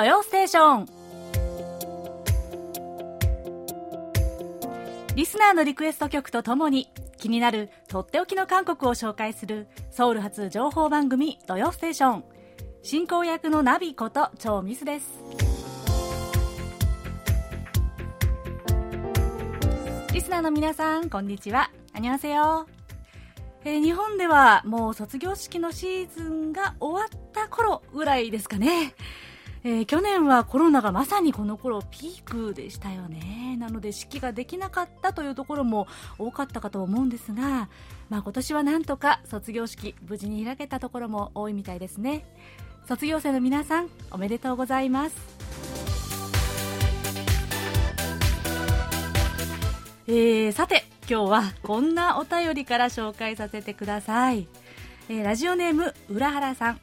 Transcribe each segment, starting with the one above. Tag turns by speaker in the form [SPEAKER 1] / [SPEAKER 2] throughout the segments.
[SPEAKER 1] 土曜ステーション。リスナーのリクエスト曲とともに気になるとっておきの韓国を紹介するソウル発情報番組土曜ステーション。進行役のナビこと超ミスです。リスナーの皆さんこんにちは。アニョンセヨえー、日本ではもう卒業式のシーズンが終わった頃ぐらいですかね。えー、去年はコロナがまさにこの頃ピークでしたよね。なので式ができなかったというところも多かったかと思うんですが、まあ今年はなんとか卒業式無事に開けたところも多いみたいですね。卒業生の皆さんおめでとうございます。えー、さて今日はこんなお便りから紹介させてください、えー、ラジオネーム浦原さん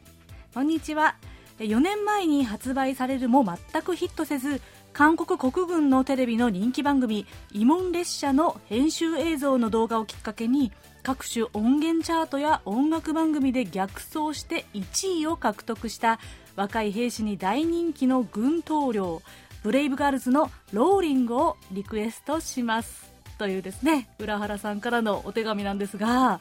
[SPEAKER 1] こんにちは4年前に発売されるも全くヒットせず韓国国軍のテレビの人気番組「慰問列車」の編集映像の動画をきっかけに各種音源チャートや音楽番組で逆走して1位を獲得した若い兵士に大人気の軍統領ブレイブガールズの「ローリング」をリクエストします。というですね、浦原さんからのお手紙なんですが、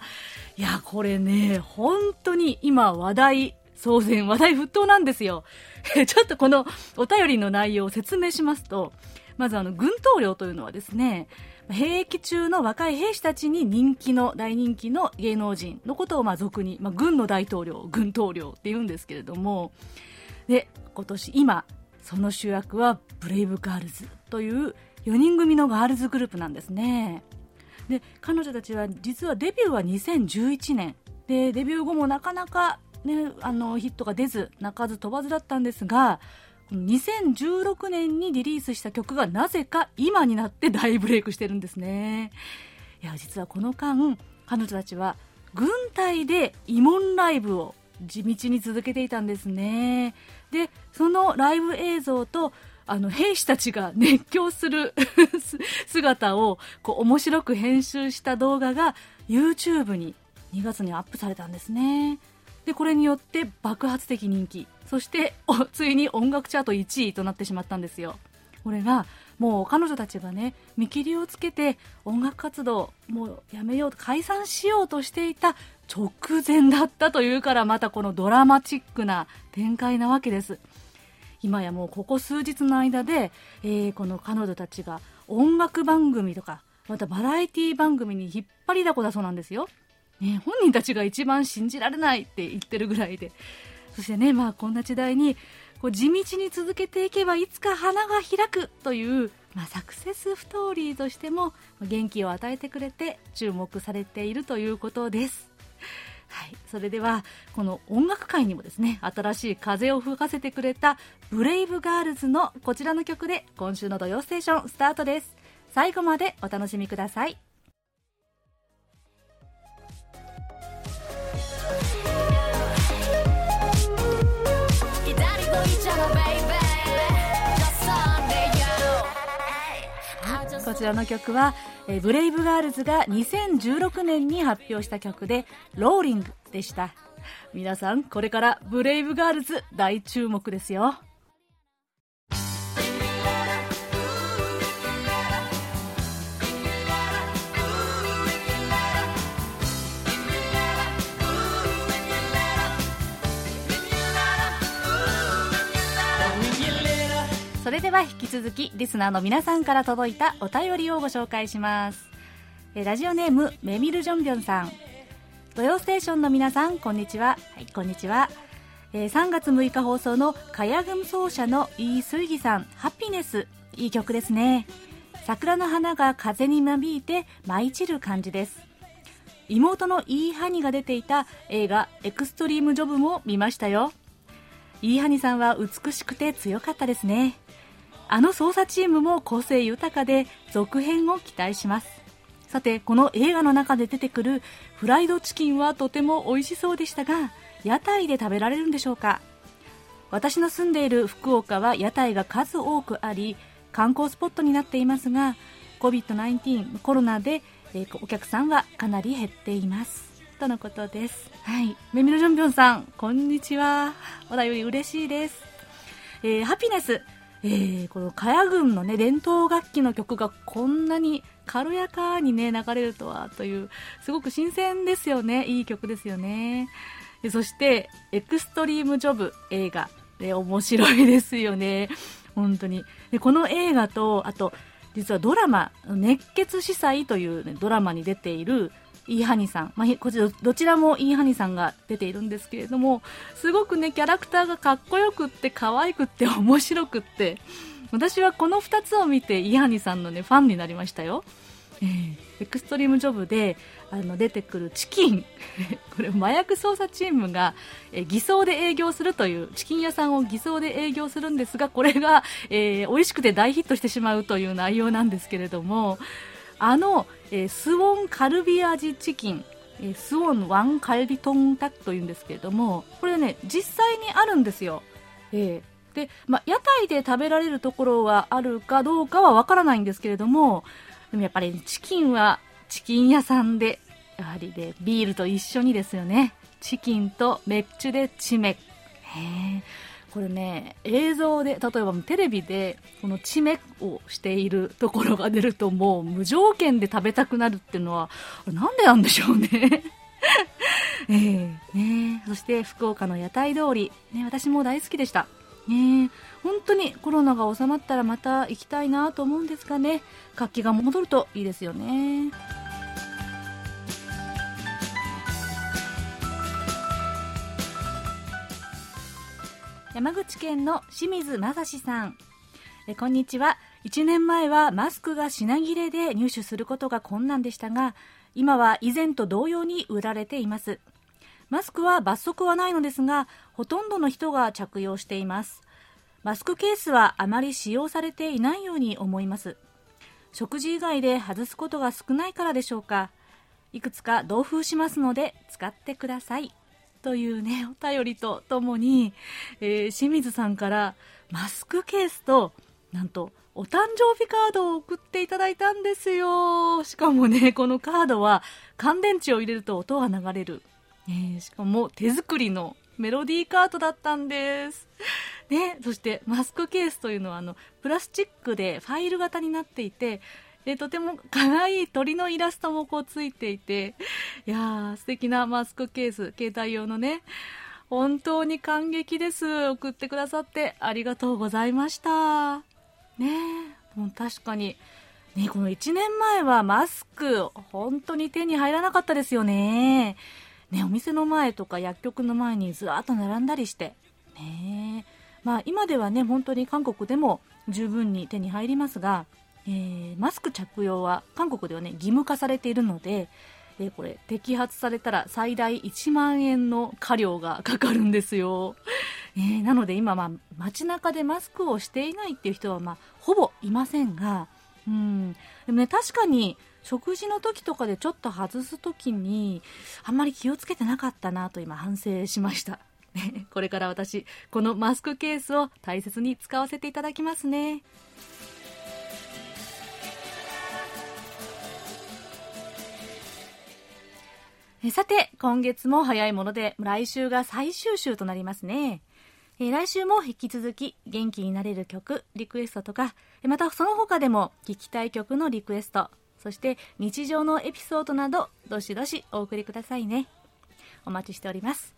[SPEAKER 1] いや、これね、本当に今話題、騒然、話題沸騰なんですよ。ちょっとこのお便りの内容を説明しますと、まずあの、軍統領というのはですね、兵役中の若い兵士たちに人気の、大人気の芸能人のことをまあ俗に、まあ、軍の大統領、軍統領って言うんですけれども、で、今年、今、その主役はブレイブガールズという4人組のガールズグループなんですねで彼女たちは実はデビューは2011年でデビュー後もなかなか、ね、あのヒットが出ず鳴かず飛ばずだったんですが2016年にリリースした曲がなぜか今になって大ブレイクしてるんですねいや実はこの間彼女たちは軍隊で慰問ライブを地道に続けていたんですねでそのライブ映像とあの、兵士たちが熱狂する 姿を、こう、面白く編集した動画が YouTube に2月にアップされたんですね。で、これによって爆発的人気。そして、ついに音楽チャート1位となってしまったんですよ。これが、もう彼女たちがね、見切りをつけて音楽活動、もうやめようと、解散しようとしていた直前だったというから、またこのドラマチックな展開なわけです。今やもうここ数日の間で、えー、この彼女たちが音楽番組とかまたバラエティ番組に引っ張りだこだそうなんですよ、ね、本人たちが一番信じられないって言ってるぐらいで。そしてねまあこんな時代にこう地道に続けていけばいつか花が開くという、まあ、サクセスストーリーとしても元気を与えてくれて注目されているということです。はい、それではこの音楽界にもですね新しい風を吹かせてくれたブレイブガールズのこちらの曲で今週の「土曜ステーション」スタートです。最後までお楽しみください。ちらの曲は、えー、 Brave Girls が2016年に発表した曲で、 Rollin' でした。皆さん、これから Brave Girls 大注目ですよ。それでは引き続きリスナーの皆さんから届いたお便りをご紹介します。えラジオネームメミルジョンビョンさん。土曜ステーションの皆さんこんにちは。はいこんにちは。え3月6日放送のかやぐむ奏者のイースイギさん。ハピネス。いい曲ですね。桜の花が風になびいて舞い散る感じです。妹のイーハニが出ていた映画エクストリームジョブも見ましたよ。イーハニさんは美しくて強かったですね。あの捜査チームも個性豊かで続編を期待します。さてこの映画の中で出てくるフライドチキンはとても美味しそうでしたが屋台で食べられるんでしょうか？私の住んでいる福岡は屋台が数多くあり観光スポットになっていますが COVID-19 コロナで、えー、お客さんはかなり減っています。とのことです。はい。メミルジョンビョンさんこんにちは。お便り嬉しいです。えー、ハピネス、えー、この茅郡のね、伝統楽器の曲がこんなに軽やかにね、流れるとは、という、すごく新鮮ですよね。いい曲ですよね。そして、エクストリームジョブ映画。で、面白いですよね。本当に。で、この映画と、あと、実はドラマ、熱血司祭という、ね、ドラマに出ている、イーハニさん、まあ、こちらどちらもイーハニさんが出ているんですけれどもすごくねキャラクターがかっこよくって可愛くって面白くって私はこの2つを見てイーハニさんのねファンになりましたよ、えー、エクストリームジョブであの出てくるチキン。これ麻薬捜査チームが、え偽装で営業するというチキン屋さんを偽装で営業するんですがこれが、えー、美味しくて大ヒットしてしまうという内容なんですけれどもあの、えー、スウォンカルビ味チキン、えー、スウォンワンカルビトンタクというんですけれどもこれね実際にあるんですよ、えーでまあ、屋台で食べられるところはあるかどうかはわからないんですけれどもでもやっぱりチキンはチキン屋さんでやはりねビールと一緒にですよね。チキンとメッチュでチメへえこれね映像で例えばテレビでこのチメをしているところが出るともう無条件で食べたくなるっていうのはなんでなんでしょうね。えー、ね。そして福岡の屋台通り、ね、私も大好きでした、ね、本当にコロナが収まったらまた行きたいなと思うんですがね。活気が戻るといいですよね。山口県の清水正史さん。えこんにちは。1年前はマスクが品切れで入手することが困難でしたが今は以前と同様に売られています。マスクは罰則はないのですがほとんどの人が着用しています。マスクケースはあまり使用されていないように思います。食事以外で外すことが少ないからでしょうか。いくつか同封しますので使ってください。というね、お便りとともに、えー、清水さんからマスクケースと、なんと、お誕生日カードを送っていただいたんですよ。しかもね、このカードは乾電池を入れると音が流れる。えー、しかも手作りのメロディーカードだったんです。ね、そしてマスクケースというのはあのプラスチックでファイル型になっていてでとても可愛い鳥のイラストもこうついていていや素敵なマスクケース携帯用のね本当に感激です。送ってくださってありがとうございました。ねもう確かにねこの1年前はマスク本当に手に入らなかったですよね。ねお店の前とか薬局の前にずらっと並んだりしてねまあ今ではね本当に韓国でも十分に手に入りますがえー、マスク着用は韓国ではね義務化されているので、えー、これ摘発されたら最大1万円の過料がかかるんですよ、えー、なので今、まあ、街中でマスクをしていないっていう人は、まあ、ほぼいませんがうん。でもね確かに食事の時とかでちょっと外す時にあんまり気をつけてなかったなと今反省しました。これから私このマスクケースを大切に使わせていただきますね。さて、今月も早いもので、来週が最終週となりますね。え来週も引き続き元気になれる曲、リクエストとか、またその他でも聴きたい曲のリクエスト、そして日常のエピソードなど、どしどしお送りくださいね。お待ちしております。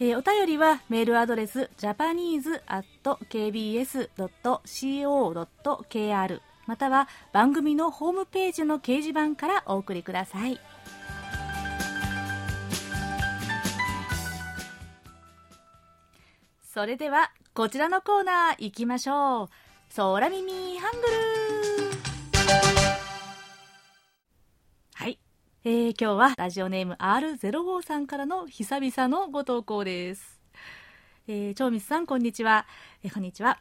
[SPEAKER 1] えー、お便りはメールアドレス japanese.kbs.co.kr または番組のホームページの掲示板からお送りください。それではこちらのコーナー行きましょう。空耳ハングル。はい、えー、今日はラジオネーム R05 さんからの久々のご投稿です。えー、長光さんこんにちは、えー、こんにちは。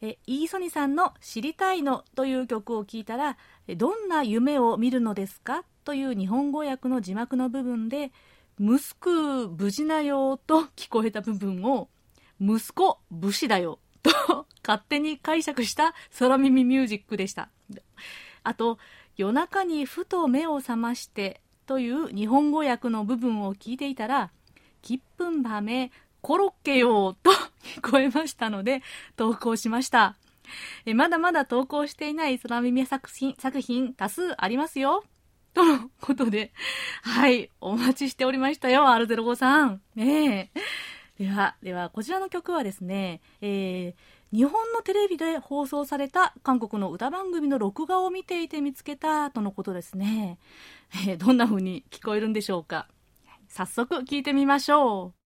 [SPEAKER 1] えイーソニさんの「知りたいの」という曲を聞いたら「どんな夢を見るのですか?」という日本語訳の字幕の部分で「息子無事なよ」と聞こえた部分を息子武士だよと勝手に解釈した空耳ミュージックでしたあと夜中にふと目を覚ましてという日本語訳の部分を聞いていたら「きっぷんばめコロッケよ」と 聞こえましたので、投稿しました。えまだまだ投稿していない空耳作品、作品多数ありますよ。とのことで、はい、お待ちしておりましたよ、R05 さん。ねえ。では、では、こちらの曲はですね、えー、日本のテレビで放送された韓国の歌番組の録画を見ていて見つけたとのことですね。えー、どんな風に聞こえるんでしょうか。早速聞いてみましょう。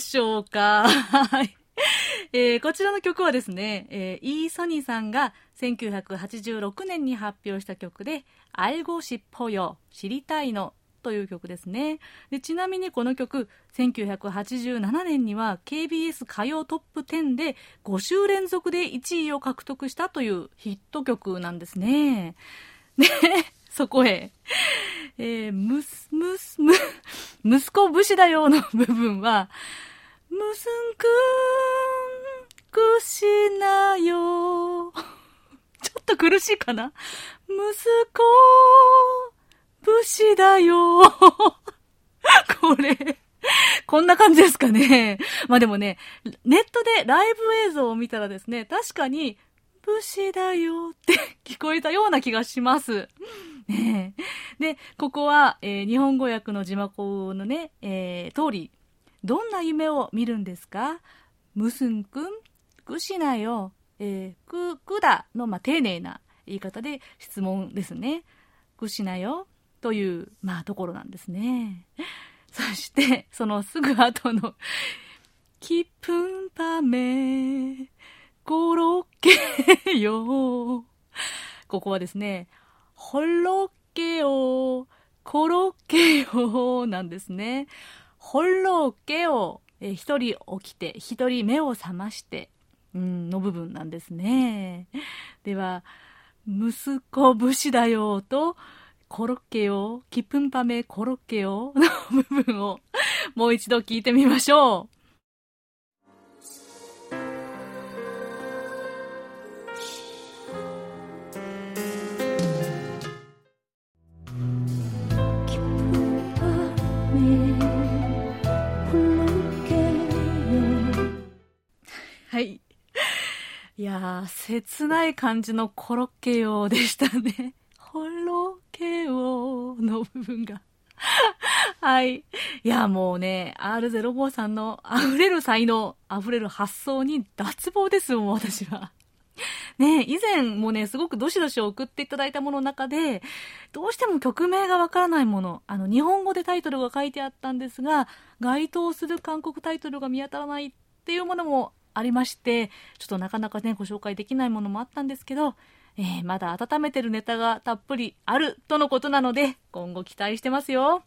[SPEAKER 1] しょうか？はい。えー、こちらの曲はですね、えー、イー・ソニーさんが1986年に発表した曲で、あいごしっぽよ、知りたいのという曲ですねで。ちなみにこの曲、1987年には KBS 歌謡トップ10で5週連続で1位を獲得したというヒット曲なんですね。ね、そこへ、えー、むす、むす、む、息子武士だよの部分は、むすんくん、くしなよ。ちょっと苦しいかな？息子、武士だよ。これ、こんな感じですかね。まあでもね、ネットでライブ映像を見たらですね、確かに、武士だよって 聞こえたような気がします。ねで、ここは、えー、日本語訳の字幕のね、えー、通り、どんな夢を見るんですか？むすんくんくしなよ。えー、く、くだの、まあ、丁寧な言い方で質問ですね。くしなよ。という、まあ、ところなんですね。そして、そのすぐ後の、きっぷんぱめ、コロッケよ。ここはですね、ホロッケよ、コロッケよ、なんですね。ホロッケを、え一人起きて、一人目を覚まして、うん、の部分なんですね。では、息子武士だよと、コロッケよ、キプンパメコロッケよの部分をもう一度聞いてみましょう。や、切ない感じのコロッケよでしたね。コロッケよの部分が。はい。いや、もうね、R05 さんの溢れる才能、溢れる発想に脱帽ですよもん、私は。ね以前もね、すごくどしどし送っていただいたものの中で、どうしても曲名がわからないもの、あの、日本語でタイトルが書いてあったんですが、該当する韓国タイトルが見当たらないっていうものもありまして、ちょっとなかなかね、ご紹介できないものもあったんですけど、えー、まだ温めてるネタがたっぷりあるとのことなので、今後期待してますよ。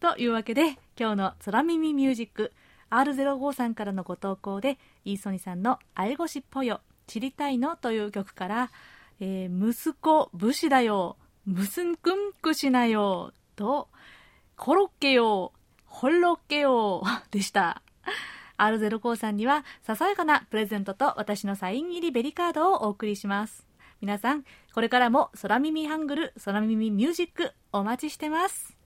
[SPEAKER 1] というわけで、今日の空耳ミュージック、R05 さんからのご投稿で、イーソニさんのあいごしっぽよ、知りたいのという曲から、えー、息子武士だよ、むすんくんくしなよ、と、コロッケよ、ホッロッケよ、でした。R05 さんにはささやかなプレゼントと私のサイン入りベリカードをお送りします。皆さんこれからも空耳ハングル空耳ミュージックお待ちしてます。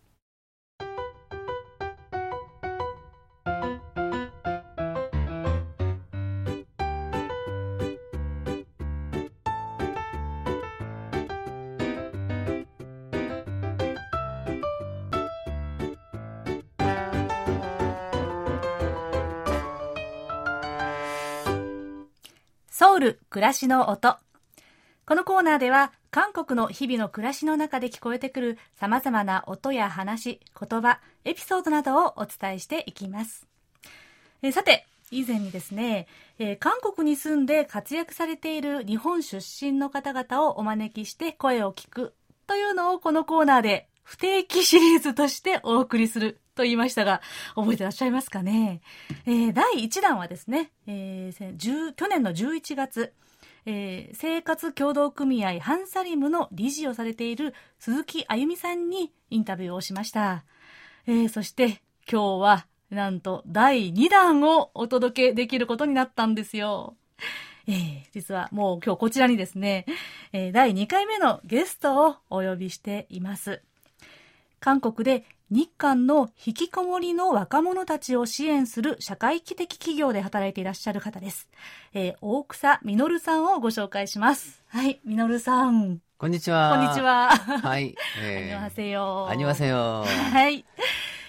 [SPEAKER 1] ソウル暮らしの音。このコーナーでは韓国の日々の暮らしの中で聞こえてくる様々な音や話、言葉、エピソードなどをお伝えしていきます。えさて、以前にですね、えー、韓国に住んで活躍されている日本出身の方々をお招きして声を聞くというのをこのコーナーで不定期シリーズとしてお送りすると言いましたが、覚えてらっしゃいますかね？えー、第1弾はですね、えー、去年の11月、えー、生活協同組合ハンサリムの理事をされている鈴木あゆみさんにインタビューをしました。え、そして今日はなんと第2弾をお届けできることになったんですよ。えー、実はもう今日こちらにですね、えー、第2回目のゲストをお呼びしています。韓国で日韓の引きこもりの若者たちを支援する社会的企業で働いていらっしゃる方です。えー、大草実さんをご紹介します。はい、実さん。
[SPEAKER 2] こんにちは。
[SPEAKER 1] こんにちは。
[SPEAKER 2] はい。
[SPEAKER 1] えー、あにわせよ。
[SPEAKER 2] あにわせよ。
[SPEAKER 1] はい。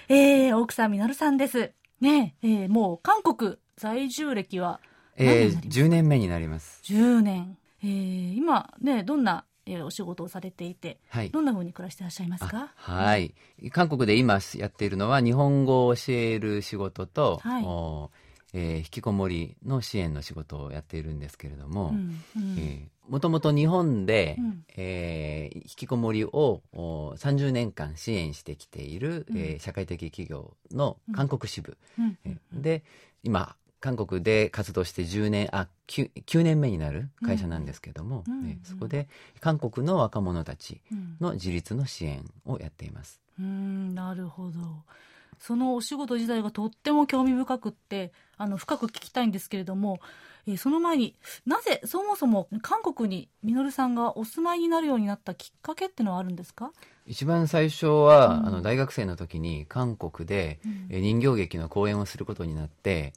[SPEAKER 1] えー、大草実さんです。ねえー、もう韓国在住歴は
[SPEAKER 2] えー、10年目になります。
[SPEAKER 1] 10年。えー、今ね、どんなえー、お仕事をされていて、はい、どんなふうに暮らしていらっしゃいますか？
[SPEAKER 2] はい、韓国で今やっているのは日本語を教える仕事と、はい。おえー、引きこもりの支援の仕事をやっているんですけれども、うんうん、えー、もともと日本で、うん、えー、引きこもりを30年間支援してきている、うん、えー、社会的企業の韓国支部、うん。えー、で今韓国で活動して10年あ 9, 9年目になる会社なんですけども、うんね、そこで韓国の若者たちの自立の支援をやっています。
[SPEAKER 1] うんなるほど。そのお仕事自体がとっても興味深くってあの深く聞きたいんですけれども、えー、その前になぜそもそも韓国に稔さんがお住まいになるようになったきっかけってのはあるんですか？
[SPEAKER 2] 一番最初は、うん、あの大学生の時に韓国で、うん、人形劇の公演をすることになって、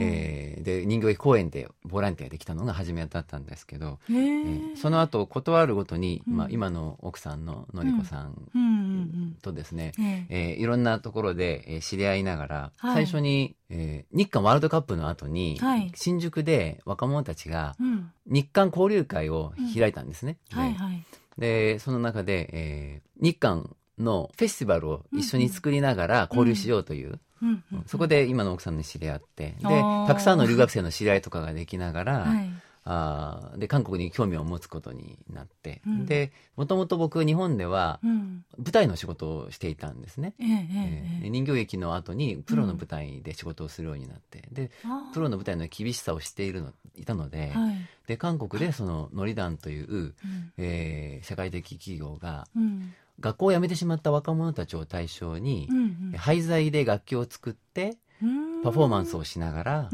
[SPEAKER 2] えー、で人形劇公演でボランティアできたのが初めだったんですけど、えー、その後断るごとに、うん、まあ、今の奥さんののりこさんとですね、えー、いろんなところで知り合いながら、はい、最初に、えー、日韓ワールドカップの後に、はい、新宿で若者たちが日韓交流会を開いたんですね。はいはい。で、その中で、えー、日韓のフェスティバルを一緒に作りながら交流しようという、そこで今の奥さんに知り合って、で、たくさんの留学生の知り合いとかができながら、はいあで韓国に興味を持つことになって、うん、でもともと僕日本では舞台の仕事をしていたんですね、うん、えー、人形劇の後にプロの舞台で仕事をするようになって、でプロの舞台の厳しさを知っているのいたのではい、で韓国でそのノリ団という、うん、えー、社会的企業が、学校を辞めてしまった若者たちを対象に、うんうん、廃材で楽器を作ってパフォーマンスをしながら、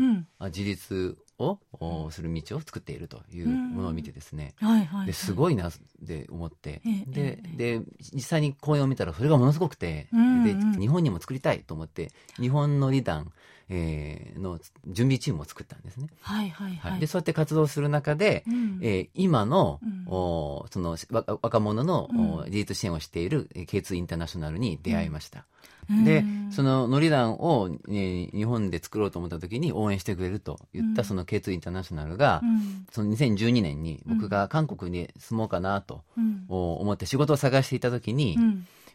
[SPEAKER 2] 自立をする道を作っているというものを見てですね、はいはい、ですごいなって思って、でで実際に公演を見たらそれがものすごくて、で日本にも作りたいと思って日本のリ団えー、の準備チームを作ったんですね。はいはいはい。で、そうやって活動する中で、うん、えー、今の、うん、おその若者の、うん、自立支援をしている K2 インターナショナルに出会いました。で、そのノリ団を、えー、日本で作ろうと思った時に応援してくれると言ったその K2 インターナショナルが、その2012年に僕が韓国に住もうかなと、思って仕事を探していた時に、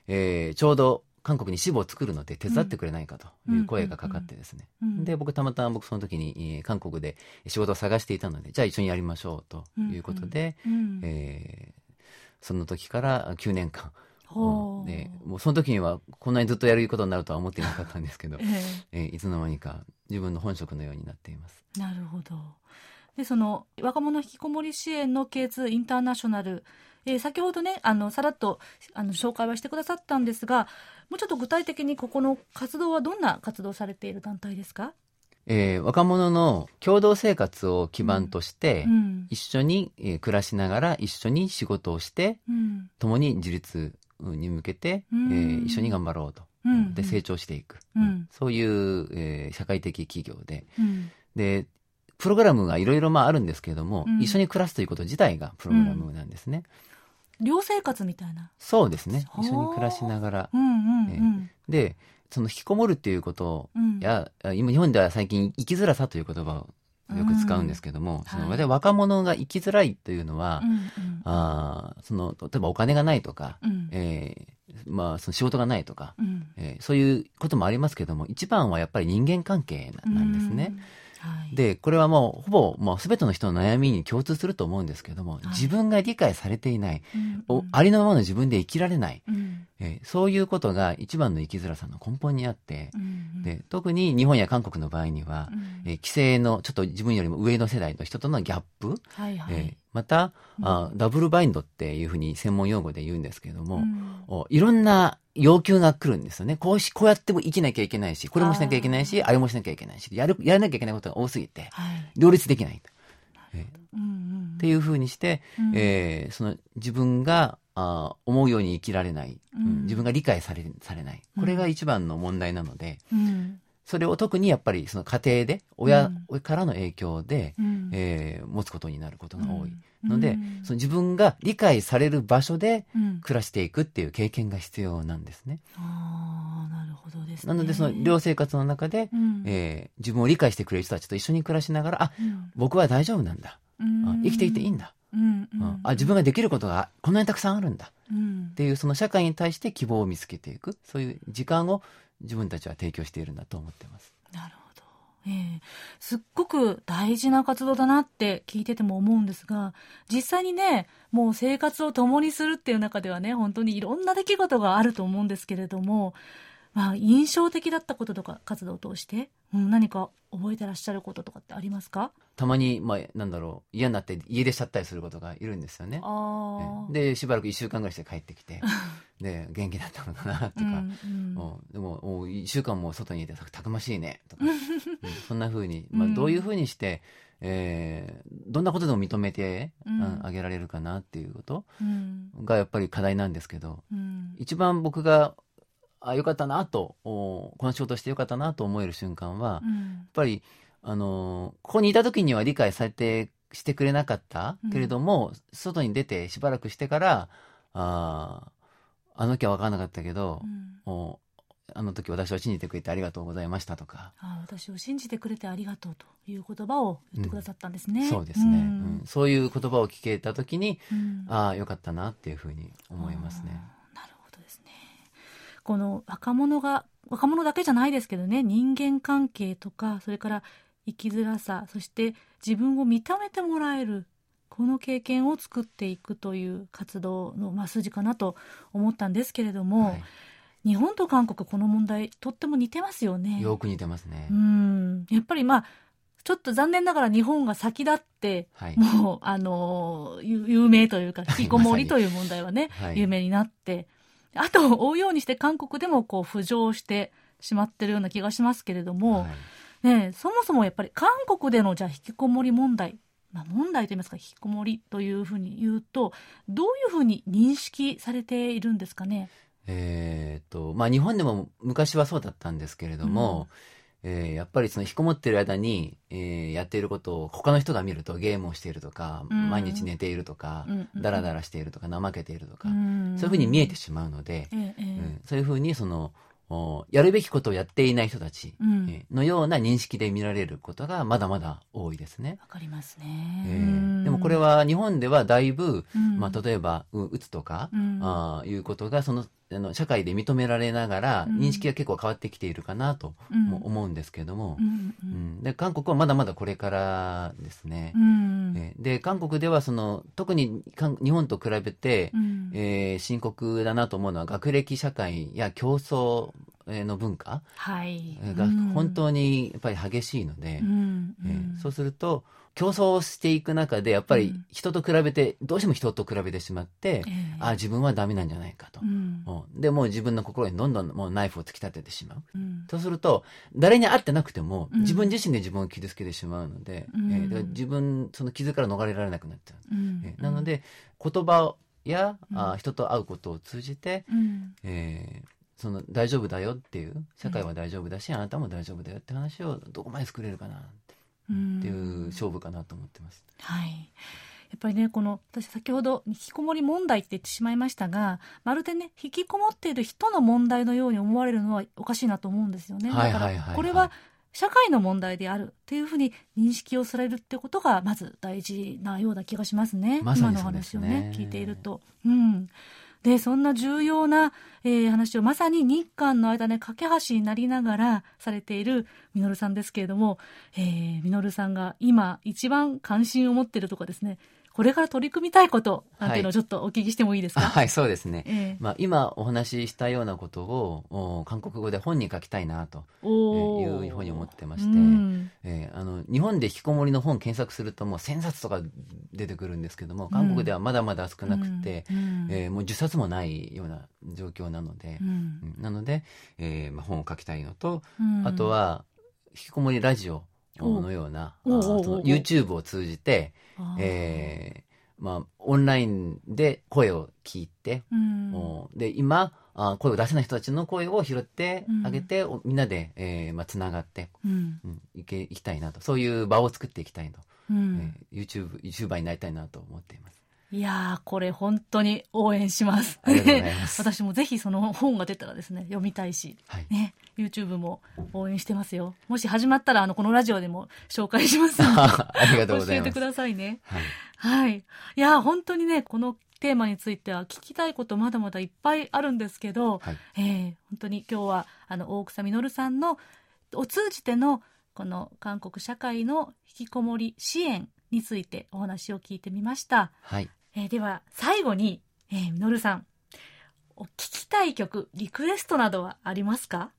[SPEAKER 2] えー、ちょうど韓国に支部を作るので手伝ってくれないかという声がかかってですね。で、僕たまたま僕その時に、えー、韓国で仕事を探していたので、じゃあ一緒にやりましょうということで、えー、その時から9年間、でもうその時にはこんなにずっとやることになるとは思っていなかったんですけど、えー、えー、いつの間にか自分の本職のようになっています。
[SPEAKER 1] なるほど。で、その若者引きこもり支援の K2 インターナショナル、えー、先ほどね、あの、さらっと、あの、紹介はしてくださったんですが、もうちょっと具体的にここの活動はどんな活動されている団体ですか？
[SPEAKER 2] えー、若者の共同生活を基盤として、うん、一緒に、えー、暮らしながら一緒に仕事をして、うん、共に自立に向けて、うん、えー、一緒に頑張ろうと、うん、で成長していく、そういう、えー、社会的企業で、でプログラムがいろいろあるんですけれども、一緒に暮らすということ自体がプログラムなんですね。
[SPEAKER 1] 寮生活みたいな。
[SPEAKER 2] そうですね。一緒に暮らしながら、うんうんうん。えー、でその引きこもるっていうことや、うん、今日本では最近生きづらさという言葉をよく使うんですけども、うん、その、はい、若者が生きづらいというのは、うんうん、あその例えばお金がないとか、うん、えー、まあ、その仕事がないとか、うん、えー、そういうこともありますけども一番はやっぱり人間関係なんですね。はい、でこれはもうほぼもう全ての人の悩みに共通すると思うんですけども、はい、自分が理解されていない、うんうん、ありのままの自分で生きられない、うん、えー、そういうことが一番の生きづらさの根本にあって、うんうん、で特に日本や韓国の場合には、うん、えー、規制のちょっと自分よりも上の世代の人とのギャップ、はいはい、えー、また、うん、あダブルバインドっていうふうに専門用語で言うんですけれども、うん、いろんな要求が来るんですよね。こうし、こうやっても生きなきゃいけないし、これもしなきゃいけないし、あれもしなきゃいけないし、やる、やらなきゃいけないことが多すぎて、はい、両立できない。えー、うんうん、っていうふうにして、うん、えー、その自分があ思うように生きられない、うん、自分が理解されされない。これが一番の問題なので、うん、それを特にやっぱりその家庭で親,、親からの影響で、うん、えー、持つことになることが多い。ので、その自分が理解される場所で暮らしていくっていう経験が必要なんですね。
[SPEAKER 1] あなるほどです、
[SPEAKER 2] ね、なのでその寮生活の中で、うん、えー、自分を理解してくれる人たちと一緒に暮らしながらあ、うん、僕は大丈夫なんだ、うん、生きていていいんだ、うんうん、あ自分ができることがこんなにたくさんあるんだ、っていうその社会に対して希望を見つけていく。そういう時間を自分たちは提供しているんだと思ってます。
[SPEAKER 1] なるほど。えー、すっごく大事な活動だなって聞いてても思うんですが実際にねもう生活を共にするっていう中ではね本当にいろんな出来事があると思うんですけれども、まあ、印象的だったこととか活動を通して、うん、何か覚えてらっしゃることとかってありますか？
[SPEAKER 2] たまに、まあ、なんだろう嫌になって家出しちゃったりすることがいるんですよね。でしばらく1週間ぐらいして帰ってきて で元気だったのかなとか、うんうん、でもお1週間も外にいてたくましいねとか、うん、そんなふうに、まあ、どういうふうにして、えー、どんなことでも認めてあ、げられるかなっていうことがやっぱり課題なんですけど、一番僕があよかったなとこの仕事してよかったなと思える瞬間は、やっぱりあのここにいた時には理解されてしてくれなかったけれども、外に出てしばらくしてからああの時は分からなかったけど、うん、あの時私を信じてくれてありがとうございましたとか。
[SPEAKER 1] あ私を信じてくれてありがとうという言葉を言ってくださったんですね、
[SPEAKER 2] うん、そうですね、うん、そういう言葉を聞けた時に、ああよかったなっていうふうに思いますね
[SPEAKER 1] この若者が若者だけじゃないですけどね人間関係とかそれから生きづらさそして自分を認めてもらえるこの経験を作っていくという活動の、まあ、筋かなと思ったんですけれども、はい、日本と韓国この問題とっても似てますよね。
[SPEAKER 2] よく似てますね。
[SPEAKER 1] うん。やっぱりまあちょっと残念ながら日本が先立って、はい、もうあの有名というか引きこもりという問題はね、はい、有名になってあと追うようにして韓国でもこう浮上してしまってるような気がしますけれども、ね、そもそもやっぱり韓国でのじゃあ引きこもり問題まあ、問題といいますか引きこもりというふうに言うとどういうふうに認識されているんですかね？
[SPEAKER 2] えーとまあ、日本でも昔はそうだったんですけれども、うん、えー、やっぱりその引きこもってる間に、えー、やっていることを他の人が見るとゲームをしているとか、うん、毎日寝ているとか、うん、ダラダラしているとか怠けているとか、そういうふうに見えてしまうので、うん、そういうふうにそのやるべきことをやっていない人たちのような認識で見られることがまだまだ多いですね。
[SPEAKER 1] わかりますね、
[SPEAKER 2] えー、でもこれは日本ではだいぶ、うん、まあ、例えばうつとか、うん、あいうことがそのあの社会で認められながら認識が結構変わってきているかなとも思うんですけれども、うんで韓国はまだまだこれからですね。えで韓国ではその特に日本と比べて、うん、えー、深刻だなと思うのは学歴社会や競争の文化が本当にやっぱり激しいので、うん。えー、そうすると競争していく中でやっぱり人と比べて、どうしても人と比べてしまって、えー、ああ自分はダメなんじゃないかと、うん、でもう自分の心にどんどんもうナイフを突き立ててしまう、うん、そうすると誰に会ってなくても自分自身で自分を傷つけてしまうので、うん、えー、自分その傷から逃れられなくなっちゃう、うん、えー、なので言葉や、うん、あ人と会うことを通じて、うん、えーその大丈夫だよっていう社会は大丈夫だし、あなたも大丈夫だよって話をどこまで作れるかなっていう勝負かなと思ってます。
[SPEAKER 1] はいやっぱりねこの私先ほど引きこもり問題って言ってしまいましたがまるでね引きこもっている人の問題のように思われるのはおかしいなと思うんですよね。だからこれは社会の問題であるっていうふうに認識をされるってことがまず大事なような気がしますね。
[SPEAKER 2] ま、す
[SPEAKER 1] 今の話をね聞いていると。うんで、そんな重要な、えー、話をまさに日韓の間ね架け橋になりながらされているミノルさんですけれども、えー、ミノルさんが今一番関心を持っているとかですね、これから取り組みたいことなんていうのをちょっとお聞きしてもいいですか？
[SPEAKER 2] はい、はい、そうですね。えー、まあ今お話ししたようなことを韓国語で本に書きたいなというふうに思ってまして、うん、えー、あの日本で引きこもりの本検索するともう1000冊とか出てくるんですけども、韓国ではまだまだ少なくて、うん、えー、もう10冊もないような状況なので、うん、なので、えーまあ、本を書きたいのと、あとは引きこもりラジオのような、YouTube を通じて、えー、まあ、オンラインで声を聞いて、うん、で、今、あ声を出せない人たちの声を拾ってあげて、うん、みんなで、えー、まあ、つながって、うん、うん、いけ、いきたいなと。そういう場を作っていきたいと。うん、えー、YouTube、YouTuber になりたいなと思っています。
[SPEAKER 1] いやー、これ本当に応援します。
[SPEAKER 2] ます
[SPEAKER 1] 私もぜひその本が出たらですね、読みたいし、はい、ね、YouTube も応援してますよ。もし始まったら、あの、このラジオでも紹介します
[SPEAKER 2] ありがとうございます。教
[SPEAKER 1] えてくださいね。はい。はい。いや、本当にね、このテーマについては聞きたいことまだまだいっぱいあるんですけど、はい、えー、本当に今日は、あの、大草実さんの、を通じての、この韓国社会の引きこもり支援についてお話を聞いてみました。
[SPEAKER 2] はい。
[SPEAKER 1] えー、では、最後に、えー、みのるさん、聴きたい曲、リクエストなどはありますか？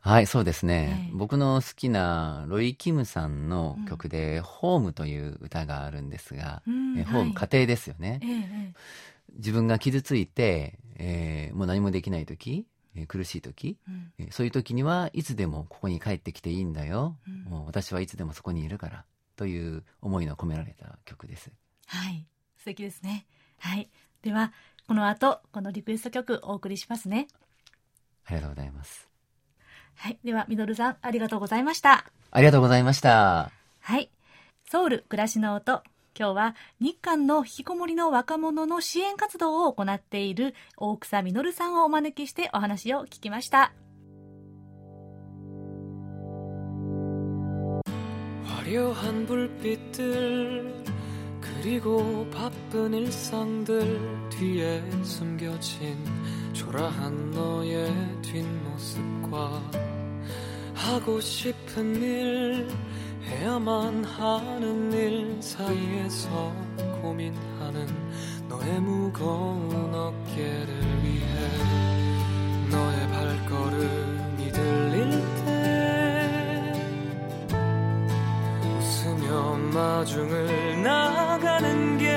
[SPEAKER 2] はい、そうですね。僕の好きなロイ・キムさんの曲で、うん、ホームという歌があるんですが、うん、えホーム、家庭ですよね。えー、自分が傷ついて、えー、もう何もできない時、えー、苦しい時、うん、えー、そういう時にはいつでもここに帰ってきていいんだよ。もう私はいつでもそこにいるから。という思いの込められた曲です。
[SPEAKER 1] はい。素敵ですね。はい。では、この後、このリクエスト曲お送りしますね。
[SPEAKER 2] ありがとうございます。
[SPEAKER 1] はい。では、みどるさん、ありがとうございました。
[SPEAKER 2] ありがとうございました。
[SPEAKER 1] はい。ソウル暮らしの音。今日は日韓の引きこもりの若者の支援活動を行っている大草実さんをお招きしてお話を聞きました。 화려한 불빛들 그리고 바쁜 일상들 뒤에 숨겨진 초라한 너의 뒷모습과 하고 싶은 일 해야만 하는 일 사이에서 고민하는 너의 무거운 어깨를 위해 너의 발걸음이 들릴 마중을 나 나가는 게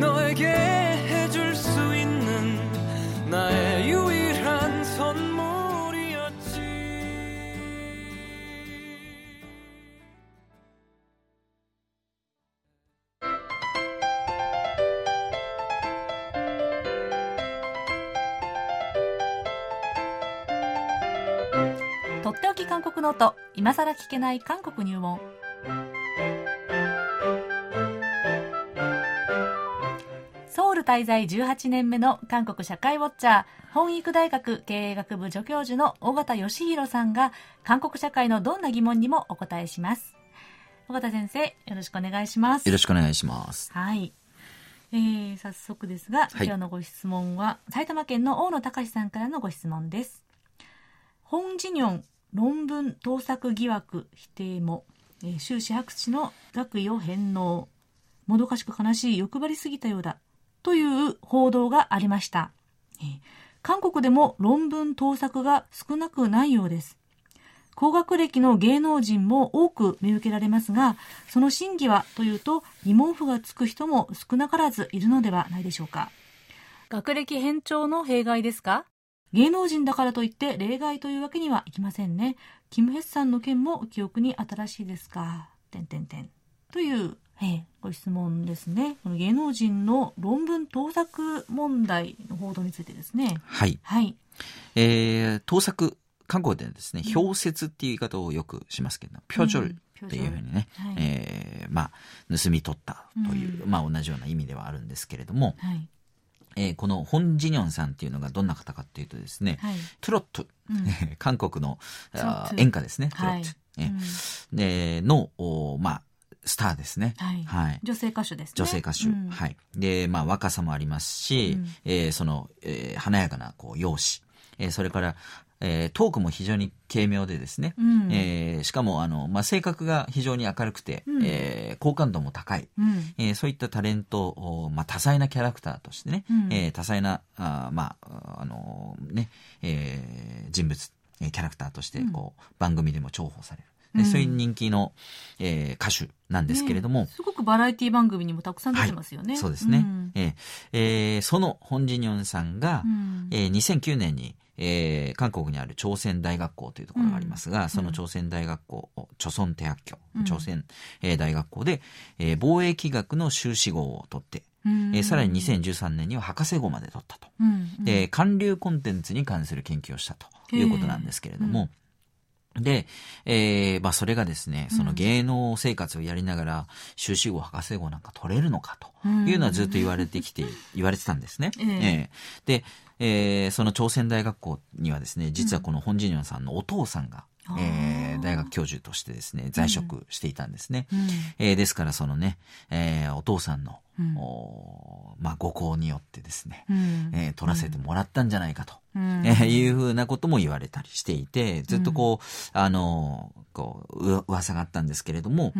[SPEAKER 1] 너에게 해줄 수 있는 나의 유일한 선물이었지 덕っておき 한국 노트 今更聞けない韓国入門 滞在18年目の韓国社会ウォッチャー、本育大学経営学部助教授の尾形義弘さんが、韓国社会のどんな疑問にもお答えします。尾形先生、よろしくお願いします。
[SPEAKER 3] よろしくお願いします。
[SPEAKER 1] はい。えー、早速ですが、今日のご質問は、埼玉県の大野隆さんからのご質問です。本事業論文盗作疑惑否定も、えー、修士博士の学位を返納。もどかしく悲しい欲張りすぎたようだ。という報道がありました。韓国でも論文盗作が少なくないようです。高学歴の芸能人も多く見受けられますが、その真偽はというと疑問符がつく人も少なからずいるのではないでしょうか。学歴偏重の弊害ですか？芸能人だからといって例外というわけにはいきませんね。キム・ヘッサンの件も記憶に新しいですか？てんてんてん。というえー、ご質問ですね。この芸能人の論文盗作問題の報道についてですね。
[SPEAKER 3] はい。
[SPEAKER 1] はい。
[SPEAKER 3] えー、盗作、韓国ではですね、表説っていう言い方をよくしますけど、ピョジョルっていうふうにね、はい、えー、まあ、盗み取ったという、うん、まあ同じような意味ではあるんですけれども、はい、えー、このホン・ジニョンさんっていうのがどんな方かっていうとですね、はい、トゥロット、うん、韓国の演歌ですね、トゥロット。はい、えー、での、まあ、スターですね。
[SPEAKER 1] はい。はい、女性歌手ですね。
[SPEAKER 3] 女性歌手。うん、はい。で、まあ、若さもありますし、うん、えー、その、えー、華やかな、こう、容姿。えー、それから、えー、トークも非常に軽妙でですね、うん、えー、しかもあの、まあ、性格が非常に明るくて、うん、えー、好感度も高い、うん、えー、そういったタレント、まあ、多彩なキャラクターとしてね、うん、えー、多彩なあ、まああのねえー、人物キャラクターとしてこう、番組でも重宝される。うん、そういう人気の、えー、歌手なんですけれども、ね、
[SPEAKER 1] すごくバラエティ番組にもたくさん出てますよね。
[SPEAKER 3] はい、そうですね。うん、えー、えー、その本ジニョンさんが、うん、えー、2009年にえー、韓国にある朝鮮大学校というところがありますが、うん、その朝鮮大学校、朝鮮手学校、朝鮮、えー、大学校で、えー、貿易学の修士号を取って、うん、えー、さらに2013年には博士号まで取ったと、うん。うん、で韓流コンテンツに関する研究をしたということなんですけれども、で、えー、まあそれがですね、その芸能生活をやりながら、修士号、博士号なんか取れるのかというのはずっと言われてきて、言われてたんですね。えー、えー、で、えー、その朝鮮大学校にはですね、実はこの本ジニョンさんのお父さんが、うん、えー、大学教授としてですね、在職していたんですね。うん、えー、ですからそのね、えー、お父さんの、うん、おまあ、ご功によってですね、うん、えー、取らせてもらったんじゃないかと、うん、えー、いうふうなことも言われたりしていて、ずっとこう、あの、こう、う噂があったんですけれども、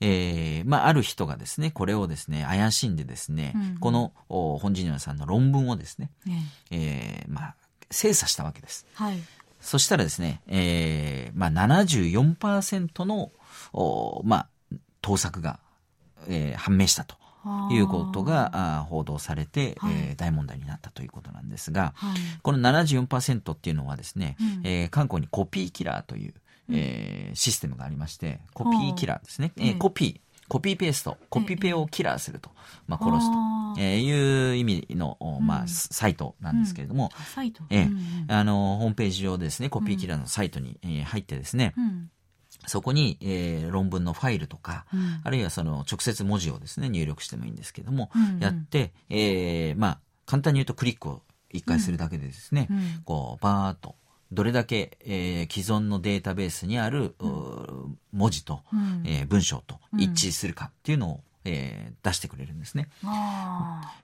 [SPEAKER 3] えー、まあ、ある人がですね、これをですね、怪しんでですね、うん。この、本人さんの論文をですね、うん、えー、まあ、精査したわけです。はい。そしたらですね、えー、まあ74%の、おまあ、盗作が、えー、判明したと。いうことがあ報道されて、はい、えー、大問題になったということなんですが、はい、この74%っていうのはですね、うん、えー、韓国にコピーキラーという、えー、システムがありまして、コピーキラーですね。えー、コピー。コピーペースト、コピペをキラーすると、まあ、殺すと、えー、いう意味の、まあ、サイトなんですけれども、
[SPEAKER 1] サイト、
[SPEAKER 3] えー、あの、ホームページ上ですね、コピーキラーのサイトに、えー、入ってですね、そこに、えー、論文のファイルとか、うん、あるいはその直接文字をですね、入力してもいいんですけども、うんうん、やって、えー、まあ、簡単に言うとクリックを一回するだけでですね、うん、こう、バーっとどれだけ、えー、既存のデータベースにある、うん、文字と、うん、えー、文章と一致するかっていうのを、えー、出してくれるんですね。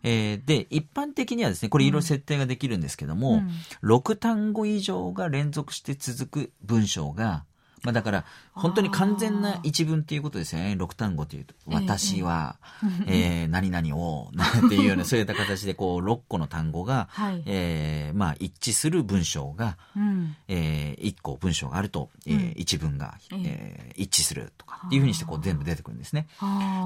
[SPEAKER 3] えー、で、一般的にはですね、これいろいろ設定ができるんですけども、うん、6単語以上が連続して続く文章が、まあ、だから本当に完全な一文っていうことですよね。六単語というと「私は、えー、何々を」なんていうようなそういった形でこう6個の単語が、はい、えー、まあ、一致する文章が、うん、えー、1個文章があると、えー、一文が、えー、一致するとかっていうふうにしてこう全部出てくるんですね。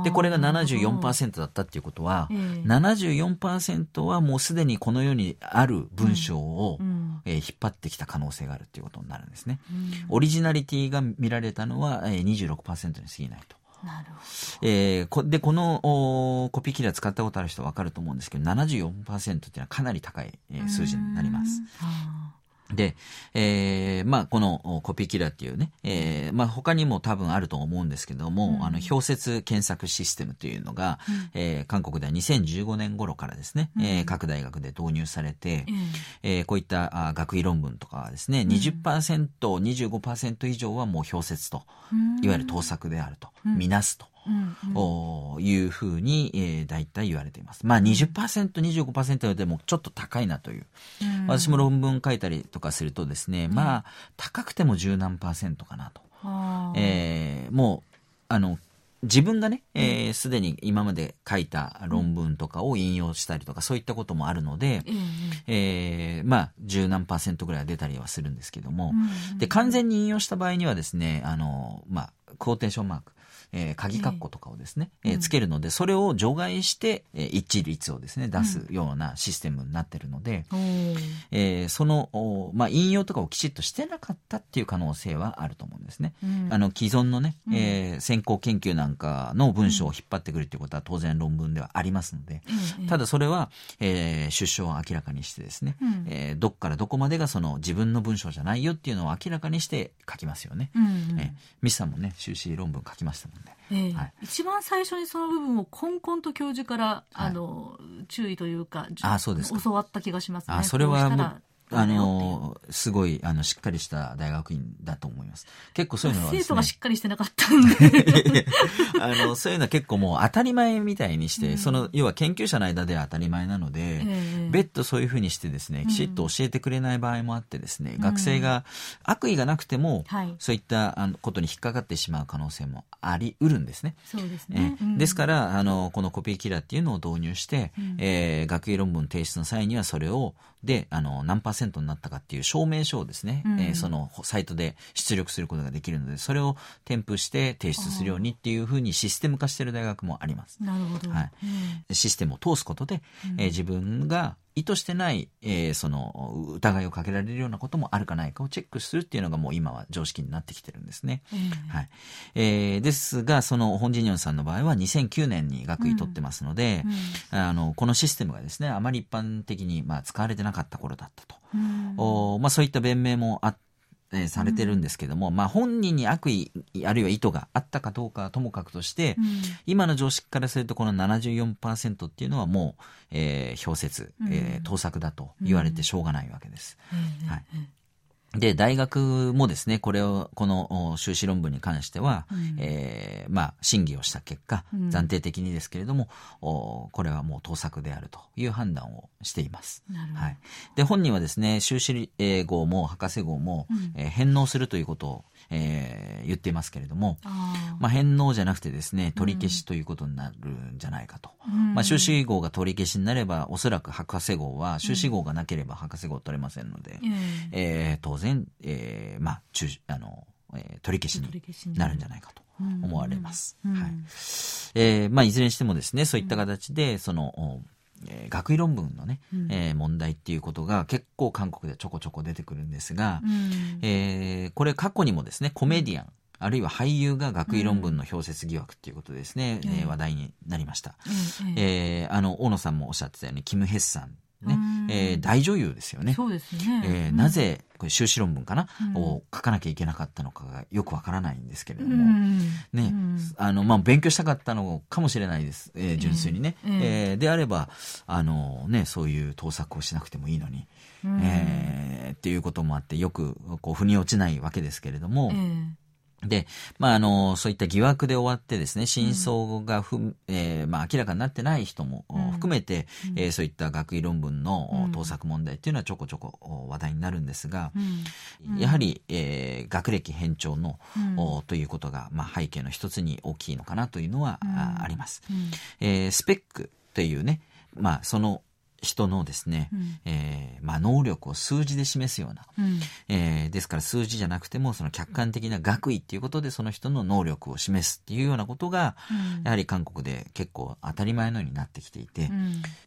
[SPEAKER 3] でこれが74%だったっていうことは、えー、74%はもうすでにこの世にある文章を、うん、えー、引っ張ってきた可能性があるっていうことになるんですね。うん、オリジナリティが見られたのは、えー、26%に過ぎないと。なるほど。えー、こで、このおコピーキラー使ったことある人はわかると思うんですけど、74%っていうのはかなり高い、えー、数字になります。で、えー、まあ、このコピーキラーっていうね、えー、まあ、他にも多分あると思うんですけども、うん、あの、表説検索システムというのが、うん、えー、韓国では2015年頃からですね、うん、えー、各大学で導入されて、うん、えー、こういったあ学位論文とかはですね、20%、25%以上はもう表説と、いわゆる盗作であると、みなすと。うんうん、いうふうに、えー、大体言われています。まあ20%、25%でもちょっと高いなという。うん、私も論文書いたりとかするとですね、まあ高くても十何パーセントかなと。えー、もう、あの、自分がね、す、えー、で、に今まで書いた論文とかを引用したりとか、そういったこともあるので、うん、えー、まあ、十何パーセントぐらいは出たりはするんですけども、うん、で、完全に引用した場合にはですね、あの、まあ、クォーテーションマーク、えー、鍵括弧とかをですね、えー、つけるので、それを除外して、えー、一致率をですね、出すようなシステムになってるので、うん、えー、その、まあ、引用とかをきちっとしてなかったっていう可能性はあると思うんですね。うん、あの、既存のね、えー、先行研究なんかの文章を引っ張ってくるっていうことは当然論文ではありますので、うん、ただそれは、えー、出所を明らかにしてですね、うん、えー、どっからどこまでがその自分の文章じゃないよっていうのを明らかにして書きますよね。うんうん、えー、ミスさんもね、修士論文書きましたもんね。
[SPEAKER 1] えーはい、一番最初にその部分をこんこんと教授から、はい、あの注意というか
[SPEAKER 3] あそうです
[SPEAKER 1] 教わった気がしますね。
[SPEAKER 3] あそれはあのすごいあのしっかりした大学院だと思います。結構そういうのは、
[SPEAKER 1] ね、生徒がしっかりしてなかったんで。
[SPEAKER 3] あの、そういうのは結構もう当たり前みたいにして、うん、その、要は研究者の間では当たり前なので、えー、別途そういうふうにしてですね、きちっと教えてくれない場合もあってですね、うん、学生が悪意がなくても、そういったあのことに引っかかってしまう可能性もありうるんですね。
[SPEAKER 1] そうですね。
[SPEAKER 3] えー、ですから、あの、このコピーキラーっていうのを導入して、うん、えー、学位論文提出の際にはそれを、で、あの、何パーセントになったかっていう証明書をですね、うん、えー、そのサイトで出力することができるので、それを添付して提出するようにっていうふうにシステム化している大学もあります。
[SPEAKER 1] なるほど。
[SPEAKER 3] はい。うん、システムを通すことで、えー、自分が意図してない、えー、その疑いをかけられるようなこともあるかないかをチェックするっていうのがもう今は常識になってきてるんですね。うん、はい。えー、ですがその本ジニョンさんの場合は2009年に学位取ってますので、うん、あのこのシステムがですねあまり一般的にまあ使われてなかった頃だったと、うん、おまあ、そういった弁明もあってえー、されてるんですけども、うん、まあ本人に悪意あるいは意図があったかどうかはともかくとして、うん、今の常識からするとこの74%っていうのはもう、えー、表説、えー、盗作だと言われてしょうがないわけです。はい、で、大学もですね、これを、この修士論文に関しては、うん、えー、まあ、審議をした結果、うん、暫定的にですけれども、おこれはもう盗作であるという判断をしています。はい。で、本人はですね、修士号も博士号も、うん、えー、返納するということをえー、言っていますけれども、あまあ、返納じゃなくてですね、取り消しということになるんじゃないかと。うん、まあ、修士号が取り消しになれば、おそらく博士号は、修士号がなければ博士号取れませんので、うん、えー、当然、えー、まあ、中、あの、えー、取り消しになるんじゃないかと。思われます。はい。えー、まあ、いずれにしてもですね、そういった形で、その、えー、学位論文のね、うん、えー、問題っていうことが結構韓国でちょこちょこ出てくるんですが、うん、えー、これ過去にもですね、コメディアン、あるいは俳優が学位論文の表説疑惑っていうことですね、うん、えー、話題になりました。うん、えー、あの、大野さんもおっしゃってたように、キム・ヘッサンね、えー、大女優ですよね。
[SPEAKER 1] そうですね。
[SPEAKER 3] えー、なぜ、これ修士論文かな、うん、を書かなきゃいけなかったのかがよくわからないんですけれども、うん、ね、うん、あの、まあ、勉強したかったのかもしれないです。えー、純粋にね。えー、えー、であれば、あの、ね、そういう盗作をしなくてもいいのに、えー、っていうこともあって、よく、こう、腑に落ちないわけですけれども、で、まあ、あの、そういった疑惑で終わってですね、真相がふ、うん、えー、まあ、明らかになってない人も含めて、うん、えー、そういった学位論文の盗作問題っていうのはちょこちょこ話題になるんですが、うん、やはり、えー、学歴偏重の、ということが、まあ、背景の一つに大きいのかなというのは、あります。えー、スペックっていうね、まあ、その、人のですね、うん、えー、まあ、能力を数字で示すような、うん、えー、ですから数字じゃなくてもその客観的な学位っていうことでその人の能力を示すっていうようなことが、うん、やはり韓国で結構当たり前のようになってきていて、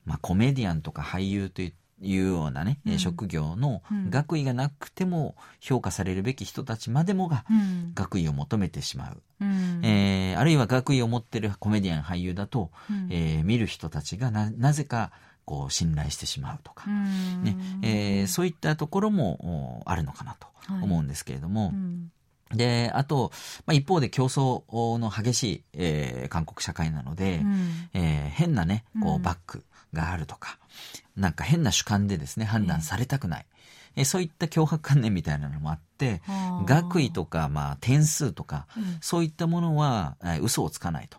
[SPEAKER 3] まあ、コメディアンとか俳優といいうようなね、うん、職業の学位がなくても評価されるべき人たちまでもが学位を求めてしまう、うん、えー、あるいは学位を持ってるコメディアン俳優だと、うん、えー、見る人たちがななぜかこう信頼してしまうとか、ね。えー、そういったところもあるのかなと思うんですけれども、はい、であと、まあ、一方で競争の激しい、えー、韓国社会なので、うん、えー、変なねこうバックがあるとか、うん、なんか変な主観でですね判断されたくない。えそういった脅迫観念みたいなのもあって、学位とか、まあ、点数とか、うん、そういったものは、え嘘をつかないと。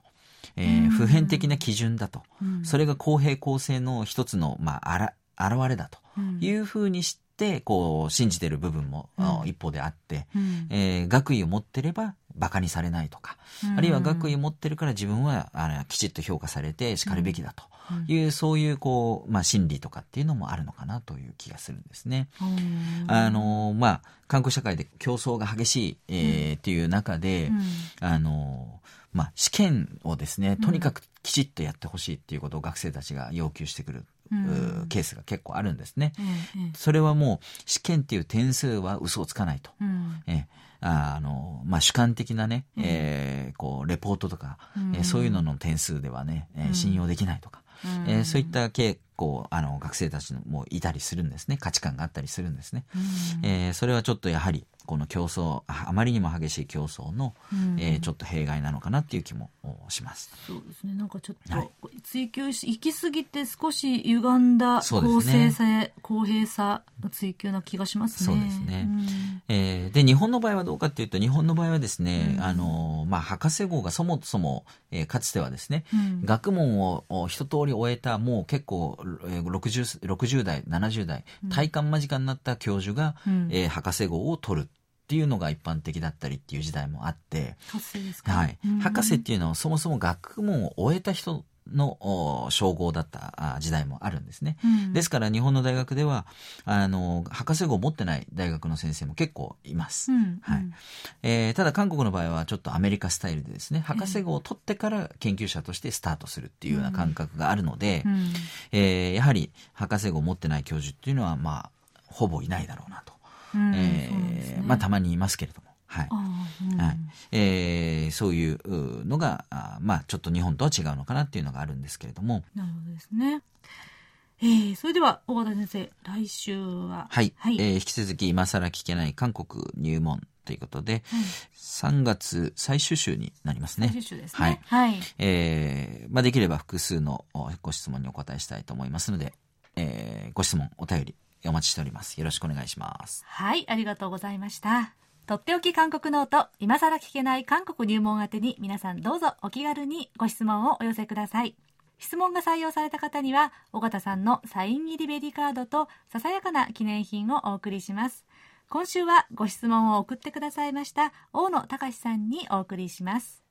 [SPEAKER 3] えー、普遍的な基準だと、それが公平公正の一つの、まあ、あら現れだと。いうふうにして、こう信じてる部分も、一方であって、うん、えー、学位を持ってれば馬鹿にされないとか、あるいは学位を持ってるから自分はあのきちっと評価されてしかるべきだと。いう、そういうこう、まあ、心理とかっていうのもあるのかなという気がするんですね。あのまあ韓国社会で競争が激しい、えー、っていう中で、あのまあ、試験をですねとにかくきちっとやってほしいっていうことを学生たちが要求してくる。ケースが結構あるんですね、それはもう試験っていう点数は嘘をつかないと、えあの、まあ、主観的なね、うん、えー、こう、レポートとか、うん、えー、そういうのの点数ではね、えー、信用できないとか、うん、えー、そういった結構、あの、学生たちもいたりするんですね。価値観があったりするんですね。うん、えー、それはちょっとやはり、この競争あまりにも激しい競争の、うん、えー、ちょっと弊害なのかなっていう気もします。
[SPEAKER 1] そうですね。なんかちょっと追求し、はい、行き過ぎて少し歪んだ公正さ、ね、公平さの追求な気がします
[SPEAKER 3] ね。そうですね、えー、で、日本の場合はどうかっていうと、日本の場合はですね、うん、あの、まあ、博士号がそもそも、えー、かつてはですね、うん、学問を一通り終えた、もう結構、えー、60, 60代、70代、体感間近になった教授が、うん、えー、博士号を取る。っていうのが一般的だったりっていう時代もあって、はい、博士っていうのはそもそも学問を終えた人の称号だった時代もあるんですね、うん、ですから日本の大学ではあの博士号を持ってない大学の先生も結構います、うん、はい。えー、ただ韓国の場合はちょっとアメリカスタイルでですね博士号を取ってから研究者としてスタートするっていうような感覚があるので、うん、えー、やはり博士号を持ってない教授っていうのはまあほぼいないだろうなと、うんえー、ね、まあ、たまにいますけれどもはい。うん、はい。えー、そういうのが、あまあ、ちょっと日本とは違うのかなっていうのがあるんですけれども。
[SPEAKER 1] なるほどですね。えー、それでは、小川先生、来週は。
[SPEAKER 3] はい。はい、えー、引き続き、今更聞けない韓国入門ということで、はい、3月最終週になりますね。
[SPEAKER 1] 最終週ですね。はい。はい、
[SPEAKER 3] えー、まあ、できれば複数のご質問にお答えしたいと思いますので、えー、ご質問、お便り、お待ちしております。よろしくお願いします。
[SPEAKER 1] はい、ありがとうございました。とっておき韓国ノート、今更聞けない韓国入門宛てに皆さんどうぞお気軽にご質問をお寄せください。質問が採用された方には、尾形さんのサイン入りベリカードとささやかな記念品をお送りします。今週はご質問を送ってくださいました大野隆さんにお送りします。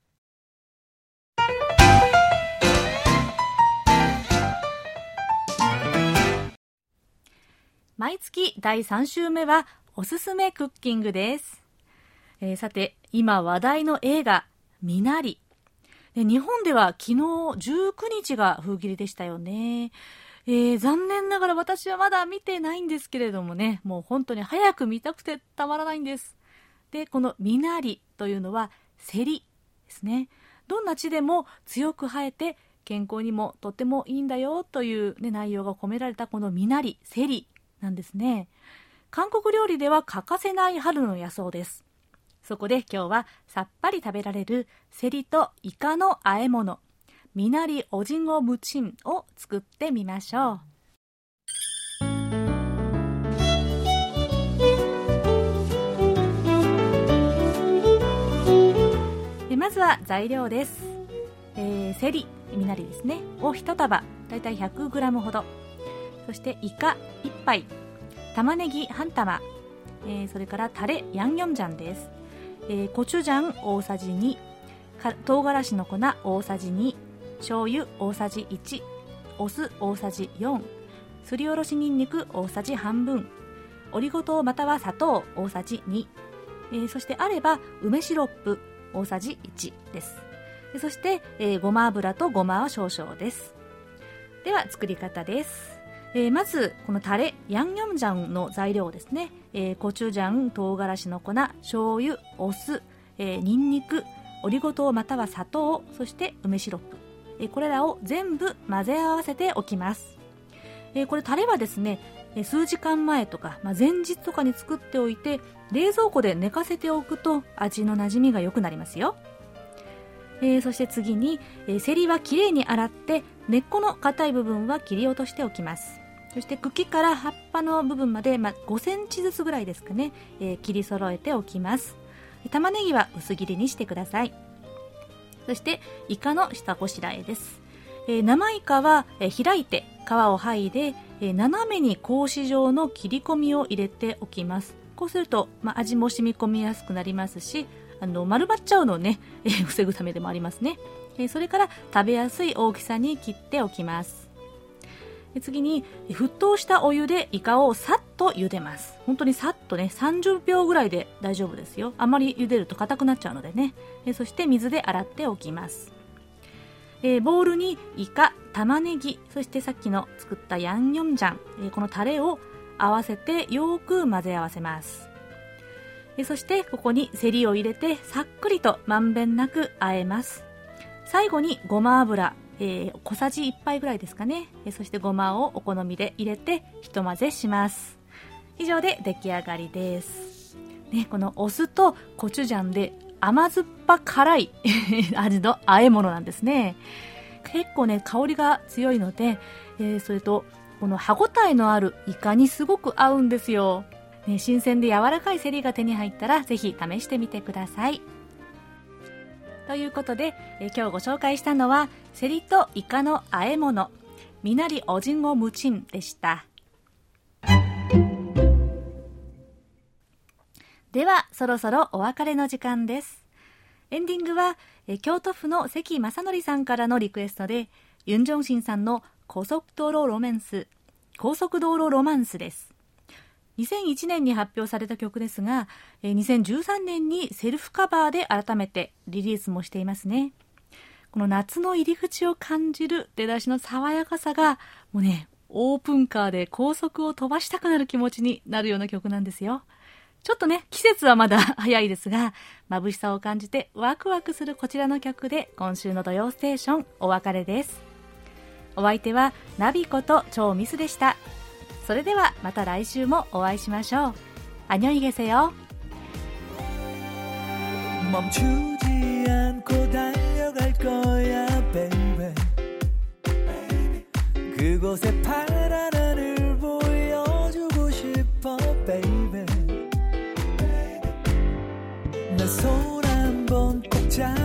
[SPEAKER 1] 毎月第3週目はおすすめクッキングです。えー、さて、今話題の映画、みなり。日本では昨日19日が封切りでしたよね。えー、残念ながら私はまだ見てないんですけれどもね、もう本当に早く見たくてたまらないんです。で、このみなりというのは、セリですね。どんな地でも強く生えて健康にもとってもいいんだよという、ね、内容が込められたこのみなり、セリなんですね。韓国料理では欠かせない春の野草です。そこで今日はさっぱり食べられるセリとイカの和え物、ミナリオジンゴムチンを作ってみましょう。まずは材料です、えー、セリミナリですねを1束だいたい 100g ほどそしてイカ1杯。玉ねぎ半玉、えー、それからタレヤンニョンジャンです。えー、コチュジャン大さじ2唐辛子の粉大さじ2醤油大さじ1お酢大さじ4すりおろしにんにく大さじ半分。オリゴ糖または砂糖大さじ2、えー、そしてあれば梅シロップ大さじ1です。そして、えー、ごま油とごまは少々です。では作り方です。えー、まずこのタレヤンニョンジャンの材料ですね、えー、コチュジャン唐辛子の粉醤油お酢、えー、ニンニクオリゴ糖または砂糖そして梅シロップ、えー、これらを全部混ぜ合わせておきます、えー、これタレはですね数時間前とか、まあ、前日とかに作っておいて冷蔵庫で寝かせておくと味のなじみが良くなりますよ。えー、そして次に、えー、セリはきれいに洗って根っこの硬い部分は切り落としておきます。そして茎から葉っぱの部分まで、まあ、5センチずつぐらいですかね、えー、切り揃えておきます。玉ねぎは薄切りにしてください。そしてイカの下ごしらえです、えー、生イカは、えー、開いて皮を剥いで、え、斜めに格子状の切り込みを入れておきます。こうすると、まあ、味も染み込みやすくなりますしあの丸まっちゃうのをね、え、防ぐためでもありますね、え、それから食べやすい大きさに切っておきます。次に沸騰したお湯でイカをさっと茹でます。本当にさっとね30秒ぐらいで大丈夫ですよ。あまり茹でると硬くなっちゃうのでね。そして水で洗っておきます。えボウルにイカ玉ねぎそしてさっきの作ったヤンニョンジャン、えこのタレを合わせてよく混ぜ合わせます。えそしてここにセリを入れてさっくりとまんべんなく和えます。最後にごま油。えー、小さじ1杯ぐらいですかね、えー、そしてごまをお好みで入れてひと混ぜします。以上で出来上がりです、ね、このお酢とコチュジャンで甘酸っぱ辛い 味の和え物なんですね。結構ね香りが強いので、えー、それとこの歯ごたえのあるイカにすごく合うんですよ。ね、新鮮で柔らかいセリが手に入ったらぜひ試してみてください。ということでえ今日ご紹介したのはセリとイカの和え物。みなりおじんごむちんでした。ではそろそろお別れの時間です。エンディングはえ京都府の関正則さんからのリクエストでユン・ジョンシンさんの高速道路ロマンス高速道路ロマンスです。2001年に発表された曲ですが、2013年にセルフカバーで改めてリリースもしていますね。この夏の入り口を感じる出だしの爽やかさが、もうね、オープンカーで高速を飛ばしたくなる気持ちになるような曲なんですよ。ちょっとね、季節はまだ早いですが、眩しさを感じてワクワクするこちらの曲で今週の土曜ステーションお別れです。お相手はナビこと超ミスでした。それではまた来週もお会いしましょうあにょイげせよ멈추지 않고 달려갈 거 야, baby. 그곳에
[SPEAKER 4] 파란 하늘 보여주고 싶 어, baby. 내 손 한번 꼭 잡.